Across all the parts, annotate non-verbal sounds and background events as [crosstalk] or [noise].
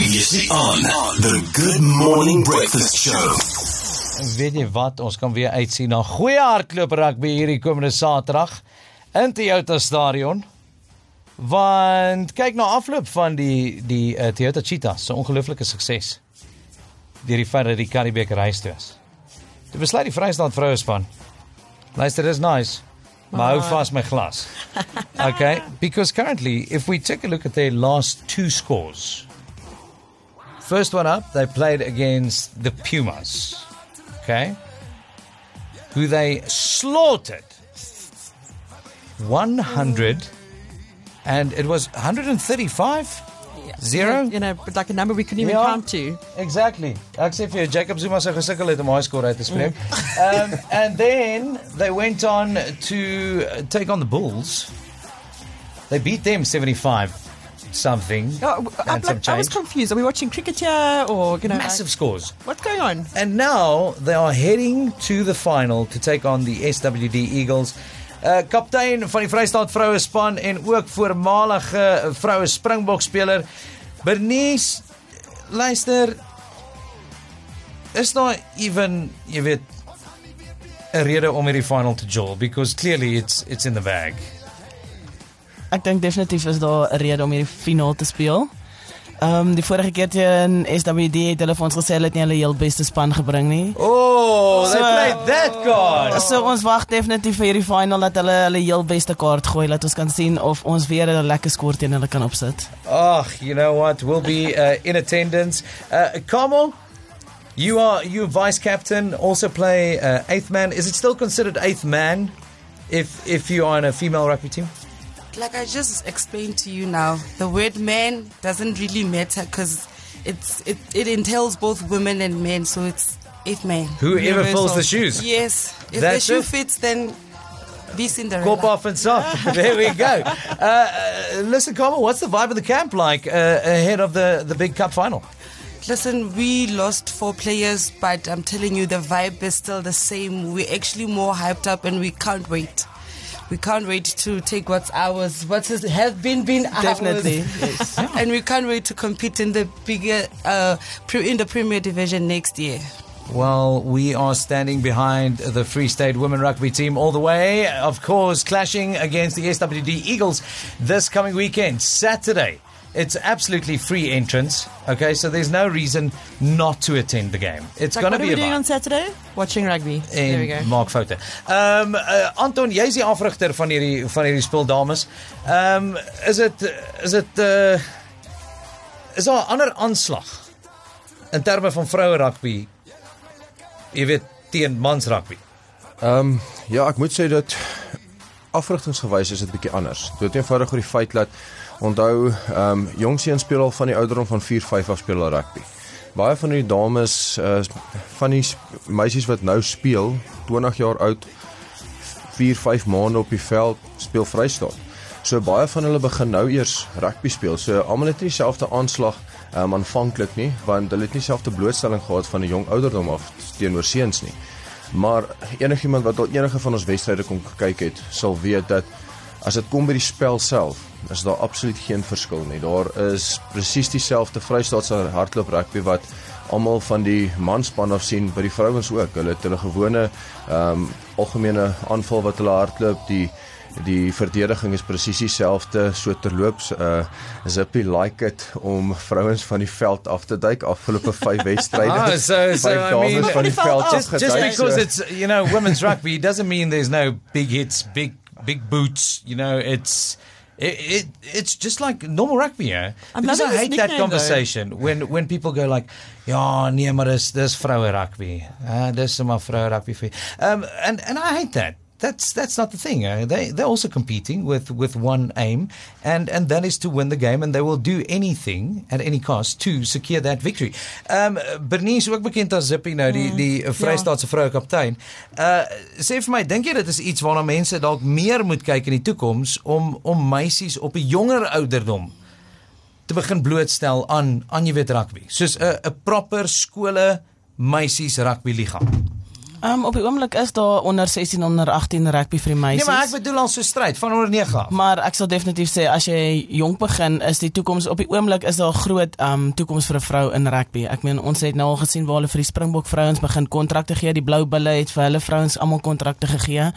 Previously on the Good Morning Breakfast Show. weet jy wat ons kan weer uitsien na goeie hardloop rugby hierdie komende Saterdag in Toyota Stadion. Want kyk na afloop van die die uh, Toyota Cheetah se ongelooflike sukses. Deur die feit dat die Karibeker reis toe is. Dit besluit die Vrystaat vroue span. Luister, dis nice. Maar hou vas my glas. [laughs] Okay, because currently if we take a look at their last two scores. First one up, they played against the Pumas. Okay? Who they slaughtered 100 and it was 135 zero You know, but like a number we couldn't even Yeah. count to. Exactly. Vir jou Jacob Zuma se gesukkel het om high score uit te spreek. [laughs] um and then they went on to take on the Bulls. They beat them 75 something Oh, and some like, I was change. confused. Are we watching cricket here or, you know, Massive like, scores. what's going on? And now they are heading to the final to take on the SWD Eagles. Uh kaptein van die Vrystaat vroue span en ook voormalige vroue Springbok speler Bernice luister is daar even jy weet 'n rede om hierdie final te jol because clearly it's it's in the bag. Ek dink definitief is daar 'n rede om hierdie finaal te speel. Ehm um, die vorige keer teen SWD het hulle vir ons gesê hulle het nie hulle heel beste span gebring nie. Oh, they So- played that card. So ons wag definitief vir hierdie finaal dat hulle hulle heel beste kaart gooi dat ons kan sien of ons weer 'n lekker skoor teen hulle kan opsit. Oh, you know what? We'll be uh, in attendance. Uh, Carmel, you are you vice captain. Also play uh, eighth man. Is it still considered eighth man if if you are on a female rugby team? Like I just explained to you now, the word man doesn't really matter because it's it, it entails both women and men, so it's eighth man. Whoever fills the shoes. Yes, if That's the shoe it. fits, then be Cinderella. Cop off and soft. [laughs] there we go. Uh, uh, listen, Carmel, what's the vibe of the camp like uh, ahead of the the big cup final? Listen, we lost four players, but I'm telling you, the vibe is still the same. We're actually more hyped up, and we can't wait. We can't wait to take what's ours, what has have been been ours. Definitely. Yes. [laughs] and we can't wait to compete in the bigger uh, pre- in the Premier Division next year. Well, we are standing behind the Free State women rugby team all the way. Of course, clashing against the SWD Eagles this coming weekend, Saturday. It's absolutely free entrance. Okay, so there's no reason not to attend the game. It's Like, going to what are be we a doing vibe. on Saturday? Watching rugby. there we go. En maak foute. Ehm um, uh, Anton, jy's die afrigter van hierdie van hierdie spul dames. Ehm um, is dit is dit uh is daar 'n ander aanslag in terme van vroue rugby? Jy weet teen mans rugby. Ehm um, ja, ek moet sê dat afrigtingsgewys is dit bietjie anders. Dit eenvoudig oor die feit dat onthou ehm um, jong seuns speel al van die ouderdom van 4, 5 af speel al rugby. Baie van die dames uh, van die meisies wat nou speel, 20 jaar oud, 4, 5 maande op die veld speel vrystaat. So baie van hulle begin nou eers rugby speel. So almal het nie dieselfde aanslag um, aanvanklik nie, want hulle het nie dieselfde blootstelling gehad van 'n jong ouderdom af teenoor seuns nie. Maar enigiemand wat al enige van ons wedstryde kom kyk het, sal weet dat as dit kom by die spel self, is daar absoluut geen verskil nie. Daar is presies dieselfde Vrystaatse hardloop rugby wat almal van die manspan af sien by die vrouens ook. Hulle het hulle gewone ehm um, algemene aanval wat hulle hardloop, die die verdediging is presies dieselfde so terloops uh Zippy like it om vrouens van die veld af te duik afgelope 5 [laughs] wedstryde. Ah, so- so, I mean- van die veld Just, just afgeduik, because so- it's you know women's rugby doesn't mean there's no big hits, big big boots. You know, it's it, it it's just like normal rugby, yeah. I'm Because I this hate that nickname, though. conversation when when people go like, ja, nee, maar dis dis vroue rugby. Ah, dis maar vroue rugby. vir-" Um, and and I hate that. That's that's not the thing. Uh, they they're also competing with with one aim, and and that is to win the game, and they will do anything at any cost to secure that victory. Um, Bernice ook bekend as Zippy nou die die Vrystaatse vroue kaptein. Uh sê vir my, dink jy dit is iets waarna mense dalk meer moet kyk in die toekoms om om meisies op 'n jonger ouderdom te begin blootstel aan aan jy weet rugby, soos 'n 'n proper skole meisies rugby liga. Um op die oomblik is daar onder 16 onder 18 rugby vir die Nee, meisies. maar ek bedoel al so stryd van onder 9 af. Maar ek sal definitief sê as jy jonk begin, is die toekoms op die oomblik is daar groot um toekoms vir 'n vrou in rugby. Ek meen ons het nou al gesien waar hulle vir die Springbok vrouens begin kontrakte gee. Die Blou Bulle het vir hulle vrouens almal kontrakte gegee.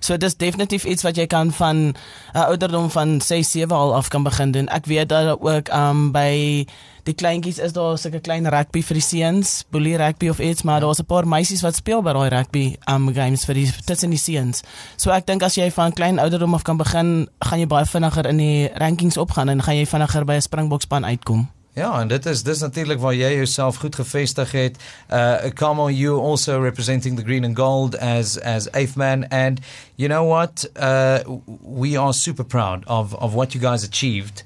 So dis definitief iets wat jy kan van 'n uh, ouderdom van 6, 7 al af kan begin doen. Ek weet dat ook um by die kleintjies is daar sulke klein rugby vir die seuns, boelie rugby of iets, maar daar's 'n paar meisies wat speel by daai rugby um games vir die tussen die seuns. So ek dink as jy van klein ouderdom af kan begin, gaan jy baie vinniger in die rankings opgaan en gaan jy vinniger by 'n Springbokspan uitkom. Ja, en dit is dis natuurlik waar jy jouself goed gevestig het. Uh Kamo you also representing the green and gold as as eighth man and you know what? Uh we are super proud of of what you guys achieved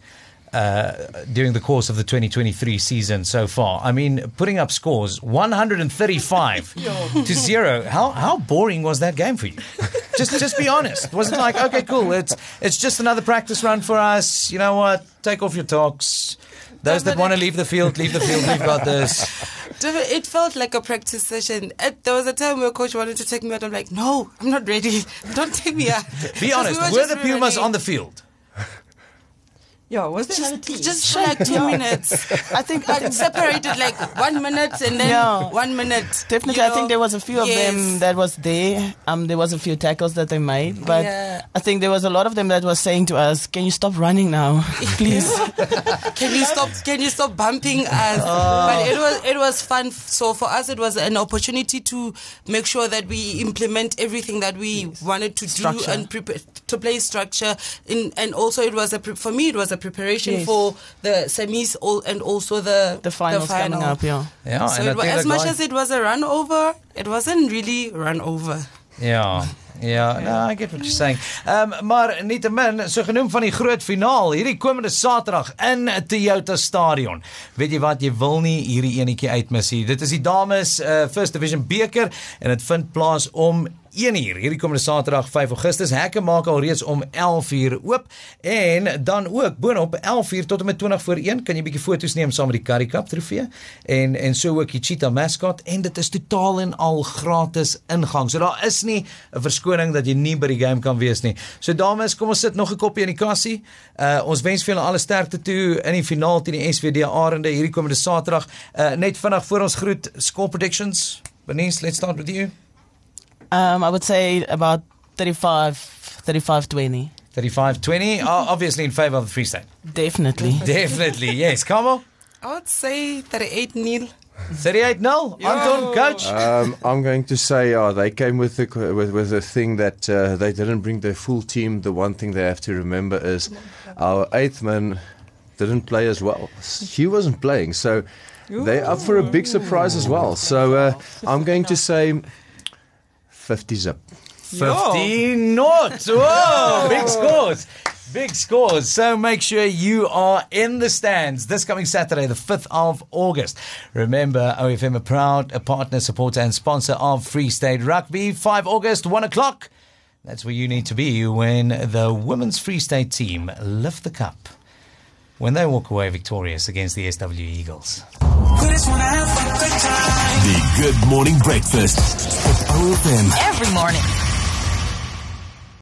uh during the course of the 2023 season so far. I mean, putting up scores 135 [laughs] to 0. How how boring was that game for you? just just be honest. Was it like, okay, cool, it's it's just another practice run for us. You know what? Take off your talks. Those that want to leave the field, leave the field. We've got this. [laughs] It felt like a practice session. There was a time where coach wanted to take me out. I'm like, no, I'm not ready. [laughs] Don't take me out. Be honest. We were, just the Pumas running. on the field? Yeah, was there team? Just for like two [laughs] minutes. I think But [laughs] separated like one minute and then Yeah. one minute. Definitely, you I think there was a few of them that was there. Um, there was a few tackles that they made, but Yeah. I think there was a lot of them that was saying to us, "Can you stop running now, [laughs] please?" Can you stop? Can you stop bumping us? But it was it was fun. So for us, it was an opportunity to make sure that we implement everything that we wanted to Structure. do and prepare to play structure. In and also it was a pre- for me it was a preparation Yes. for the semis and also the the finals final. coming up, yeah. Ja, So it, as much as it was a run over, it wasn't really run over. Ja. Ja, no, I get what you're saying. Ehm um, maar nietemin, so genoem van die groot finaal hierdie komende Saterdag in Toyota Stadion. Weet jy wat, jy wil nie hierdie enetjie uitmis nie. Dit is die dames uh, First Division beker en dit vind plaas om 1 uur hierdie komende Saterdag 5 Augustus. Hekke maak al reeds om 11 uur oop en dan ook boonop 11 uur tot en met 20 voor 1 kan jy bietjie foto's neem saam met die Curry Cup trofee en en so ook die Cheetah mascot en dit is totaal en al gratis ingang. So daar is nie 'n verskoning dat jy nie by die game kan wees nie. So dames, kom ons sit nog 'n koppie in die kassie. Uh ons wens vir julle alle sterkte toe in die finaal teen die SWD Arende hierdie komende Saterdag. Uh net vinnig voor ons groet score predictions. Bernice, let's start with you. Um, I would say about 35, 35 20. 35-20, o- obviously in favor of the Free State. Definitely. [laughs] Definitely, yes. Come on. I would say 38 nil. 38-0. Anton, coach. Um, I'm going to say, uh, they came with the with with the thing that uh, they didn't bring their full team. The one thing they have to remember is our eighth man didn't play as well. He wasn't playing, so they're up for a big surprise as well. So uh, I'm going to say 50 zip. 15 knots. [laughs] Whoa, big scores. Big scores. So make sure you are in the stands this coming Saturday, the 5th of August. Remember, OFM a proud a partner, supporter, and sponsor of Free State Rugby. 5 August, 1 o'clock. That's where you need to be when the women's Free State team lift the cup. When they walk away victorious against the SW Eagles. The Good Morning Breakfast with OFM. Every morning.